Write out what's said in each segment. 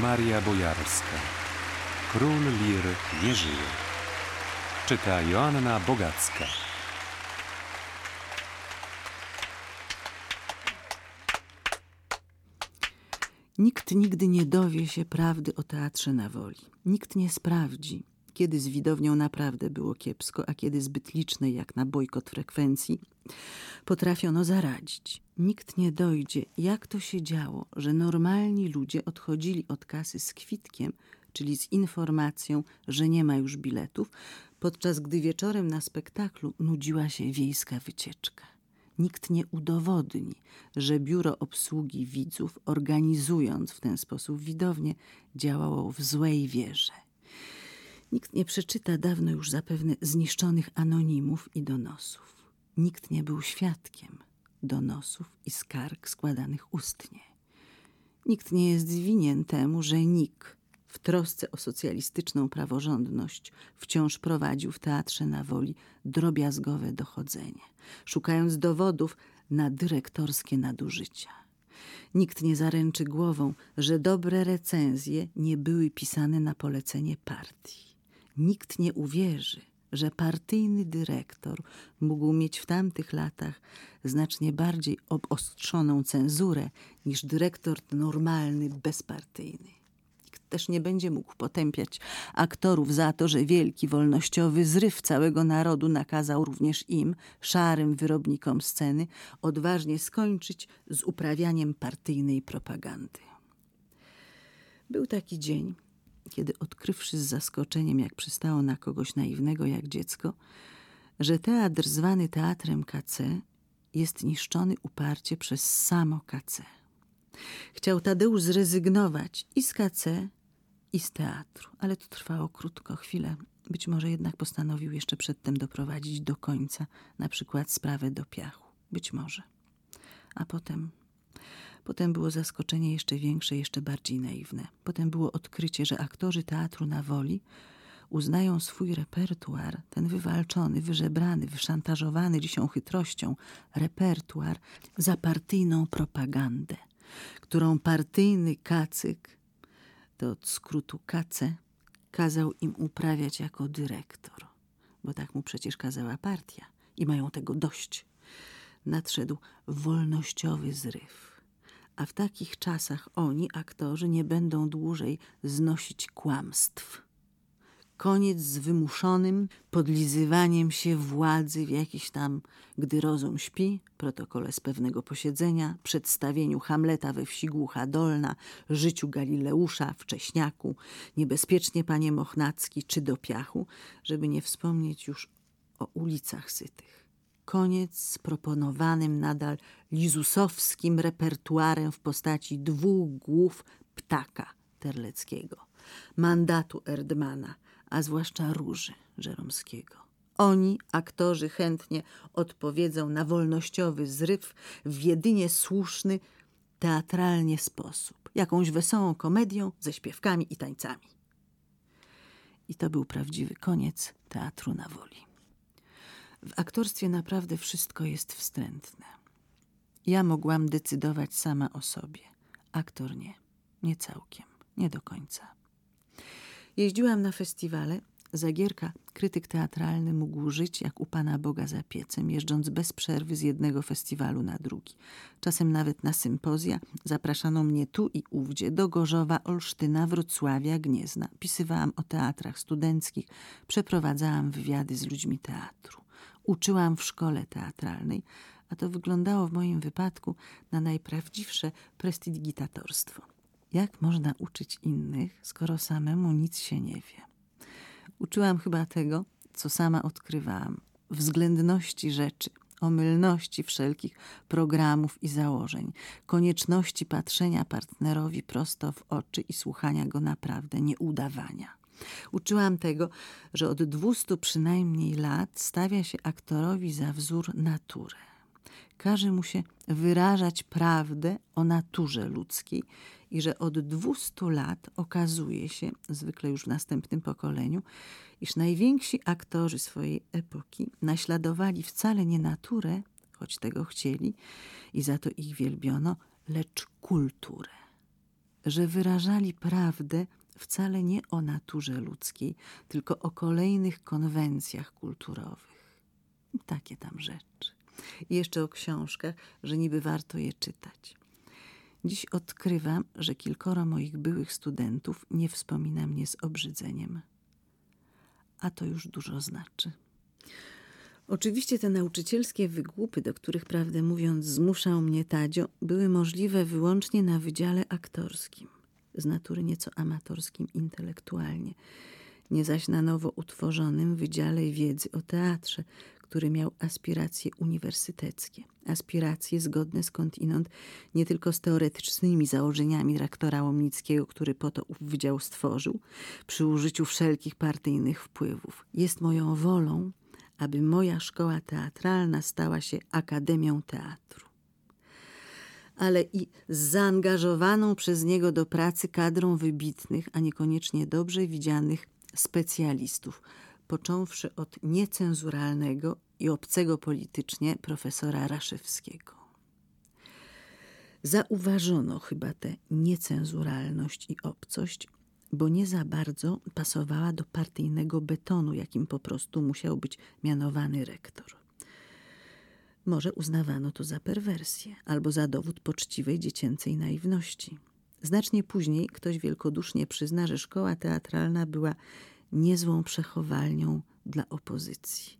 Maria Bojarska. Król Lir nie żyje. Czyta Joanna Bogacka. Nikt nigdy nie dowie się prawdy o teatrze na woli. Nikt nie sprawdzi, kiedy z widownią naprawdę było kiepsko, a kiedy zbyt licznej jak na bojkot frekwencji potrafiono zaradzić. Nikt nie dojdzie, jak to się działo, że normalni ludzie odchodzili od kasy z kwitkiem, czyli z informacją, że nie ma już biletów, podczas gdy wieczorem na spektaklu nudziła się wiejska wycieczka. Nikt nie udowodni, że biuro obsługi widzów, organizując w ten sposób widownię, działało w złej wierze. Nikt nie przeczyta dawno już zapewne zniszczonych anonimów i donosów. Nikt nie był świadkiem donosów i skarg składanych ustnie. Nikt nie jest winien temu, że NIK w trosce o socjalistyczną praworządność wciąż prowadził w teatrze na woli drobiazgowe dochodzenie, szukając dowodów na dyrektorskie nadużycia. Nikt nie zaręczy głową, że dobre recenzje nie były pisane na polecenie partii. Nikt nie uwierzy, że partyjny dyrektor mógł mieć w tamtych latach znacznie bardziej obostrzoną cenzurę niż dyrektor normalny, bezpartyjny. Nikt też nie będzie mógł potępiać aktorów za to, że wielki wolnościowy zryw całego narodu nakazał również im, szarym wyrobnikom sceny, odważnie skończyć z uprawianiem partyjnej propagandy. Był taki dzień, kiedy odkrywszy z zaskoczeniem, jak przystało na kogoś naiwnego jak dziecko, że teatr zwany teatrem KC jest niszczony uparcie przez samo KC. Chciał Tadeusz zrezygnować i z KC, i z teatru, ale to trwało krótko, chwilę. Być może jednak postanowił jeszcze przedtem doprowadzić do końca, na przykład sprawę do piachu. Być może. A potem Potem było zaskoczenie jeszcze większe, jeszcze bardziej naiwne. Potem było odkrycie, że aktorzy teatru na woli uznają swój repertuar, ten wywalczony, wyżebrany, wyszantażowany dzisią chytrością repertuar za partyjną propagandę, którą partyjny kacyk, to od skrótu kace, kazał im uprawiać jako dyrektor, bo tak mu przecież kazała partia i mają tego dość. Nadszedł wolnościowy zryw a w takich czasach oni, aktorzy, nie będą dłużej znosić kłamstw. Koniec z wymuszonym podlizywaniem się władzy w jakiś tam, gdy rozum śpi, protokole z pewnego posiedzenia, przedstawieniu Hamleta we wsi Głucha Dolna, życiu Galileusza, wcześniaku, niebezpiecznie panie Mochnacki czy do piachu, żeby nie wspomnieć już o ulicach sytych koniec z proponowanym nadal lizusowskim repertuarem w postaci dwóch głów ptaka Terleckiego, mandatu Erdmana, a zwłaszcza Róży Żeromskiego. Oni, aktorzy, chętnie odpowiedzą na wolnościowy zryw w jedynie słuszny, teatralnie sposób, jakąś wesołą komedią ze śpiewkami i tańcami. I to był prawdziwy koniec teatru na woli. W aktorstwie naprawdę wszystko jest wstrętne. Ja mogłam decydować sama o sobie. Aktor nie. Nie całkiem. Nie do końca. Jeździłam na festiwale. Zagierka, krytyk teatralny, mógł żyć jak u Pana Boga za piecem, jeżdżąc bez przerwy z jednego festiwalu na drugi. Czasem nawet na sympozja zapraszano mnie tu i ówdzie, do Gorzowa, Olsztyna, Wrocławia, Gniezna. Pisywałam o teatrach studenckich, przeprowadzałam wywiady z ludźmi teatru uczyłam w szkole teatralnej, a to wyglądało w moim wypadku na najprawdziwsze prestidigitatorstwo. Jak można uczyć innych, skoro samemu nic się nie wie? Uczyłam chyba tego, co sama odkrywałam względności rzeczy, omylności wszelkich programów i założeń, konieczności patrzenia partnerowi prosto w oczy i słuchania go naprawdę, nie udawania. Uczyłam tego, że od dwustu przynajmniej lat stawia się aktorowi za wzór naturę. Każe mu się wyrażać prawdę o naturze ludzkiej i że od dwustu lat okazuje się, zwykle już w następnym pokoleniu, iż najwięksi aktorzy swojej epoki naśladowali wcale nie naturę, choć tego chcieli i za to ich wielbiono, lecz kulturę. że wyrażali prawdę wcale nie o naturze ludzkiej, tylko o kolejnych konwencjach kulturowych. Takie tam rzeczy. I jeszcze o książkach, że niby warto je czytać. Dziś odkrywam, że kilkoro moich byłych studentów nie wspomina mnie z obrzydzeniem. A to już dużo znaczy. Oczywiście te nauczycielskie wygłupy, do których prawdę mówiąc zmuszał mnie Tadzio, były możliwe wyłącznie na wydziale aktorskim, z natury nieco amatorskim intelektualnie, nie zaś na nowo utworzonym Wydziale Wiedzy o Teatrze, który miał aspiracje uniwersyteckie, aspiracje zgodne skądinąd nie tylko z teoretycznymi założeniami rektora Łomnickiego, który po to ów wydział stworzył, przy użyciu wszelkich partyjnych wpływów. Jest moją wolą, aby moja szkoła teatralna stała się Akademią Teatru. Ale i z zaangażowaną przez niego do pracy kadrą wybitnych, a niekoniecznie dobrze widzianych specjalistów, począwszy od niecenzuralnego i obcego politycznie profesora Raszewskiego. Zauważono chyba tę niecenzuralność i obcość, bo nie za bardzo pasowała do partyjnego betonu, jakim po prostu musiał być mianowany rektor. Może uznawano to za perwersję albo za dowód poczciwej dziecięcej naiwności. Znacznie później ktoś wielkodusznie przyzna, że szkoła teatralna była niezłą przechowalnią dla opozycji,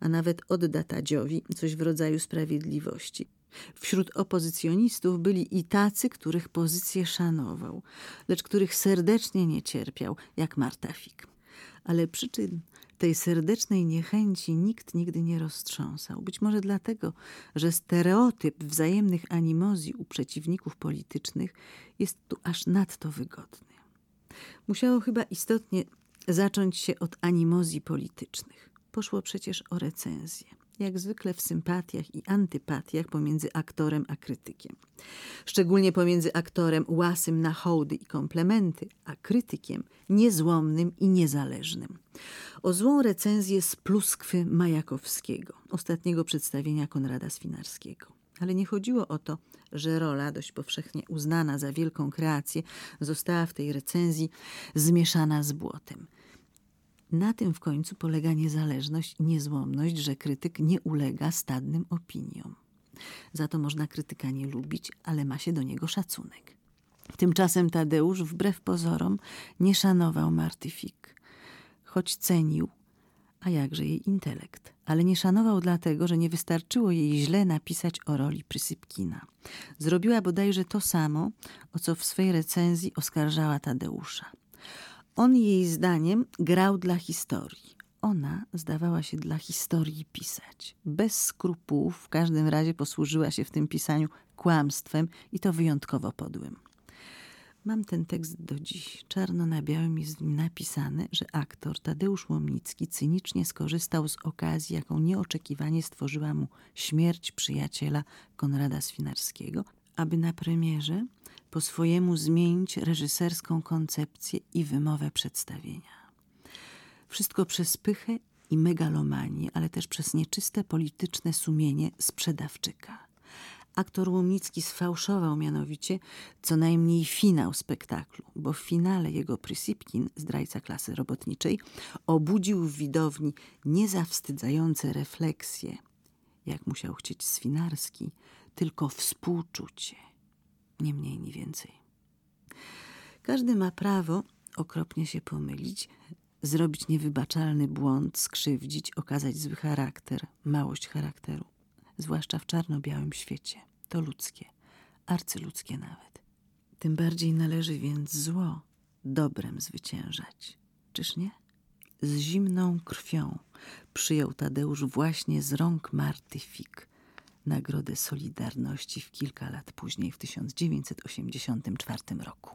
a nawet odda Tadziowi coś w rodzaju sprawiedliwości. Wśród opozycjonistów byli i tacy, których pozycję szanował, lecz których serdecznie nie cierpiał, jak Marta Fik. Ale przyczyn tej serdecznej niechęci nikt nigdy nie roztrząsał. Być może dlatego, że stereotyp wzajemnych animozji u przeciwników politycznych jest tu aż nadto wygodny. Musiało chyba istotnie zacząć się od animozji politycznych. Poszło przecież o recenzję. Jak zwykle w sympatiach i antypatiach pomiędzy aktorem a krytykiem. Szczególnie pomiędzy aktorem łasym na hołdy i komplementy, a krytykiem niezłomnym i niezależnym. O złą recenzję z pluskwy Majakowskiego, ostatniego przedstawienia Konrada Swinarskiego. Ale nie chodziło o to, że rola, dość powszechnie uznana za wielką kreację, została w tej recenzji zmieszana z błotem. Na tym w końcu polega niezależność i niezłomność, że krytyk nie ulega stadnym opiniom. Za to można krytyka nie lubić, ale ma się do niego szacunek. Tymczasem Tadeusz, wbrew pozorom, nie szanował Marty Fik, choć cenił, a jakże jej intelekt, ale nie szanował dlatego, że nie wystarczyło jej źle napisać o roli Prysypkina. Zrobiła bodajże to samo, o co w swej recenzji oskarżała Tadeusza. On jej zdaniem grał dla historii. Ona zdawała się dla historii pisać. Bez skrupułów, w każdym razie posłużyła się w tym pisaniu kłamstwem i to wyjątkowo podłym. Mam ten tekst do dziś. Czarno na białym jest w nim napisane, że aktor Tadeusz Łomnicki cynicznie skorzystał z okazji, jaką nieoczekiwanie stworzyła mu śmierć przyjaciela Konrada Swinarskiego, aby na premierze po swojemu zmienić reżyserską koncepcję i wymowę przedstawienia. Wszystko przez pychę i megalomanię, ale też przez nieczyste polityczne sumienie sprzedawczyka. Aktor Łomnicki sfałszował mianowicie co najmniej finał spektaklu, bo w finale jego Prysipkin, zdrajca klasy robotniczej, obudził w widowni niezawstydzające refleksje, jak musiał chcieć Swinarski, tylko współczucie nie mniej, ni więcej. Każdy ma prawo okropnie się pomylić, zrobić niewybaczalny błąd, skrzywdzić, okazać zły charakter, małość charakteru, zwłaszcza w czarno-białym świecie. To ludzkie, arcyludzkie nawet. Tym bardziej należy więc zło dobrem zwyciężać. Czyż nie? Z zimną krwią przyjął Tadeusz właśnie z rąk Marty Fik Nagrodę Solidarności w kilka lat później, w 1984 roku.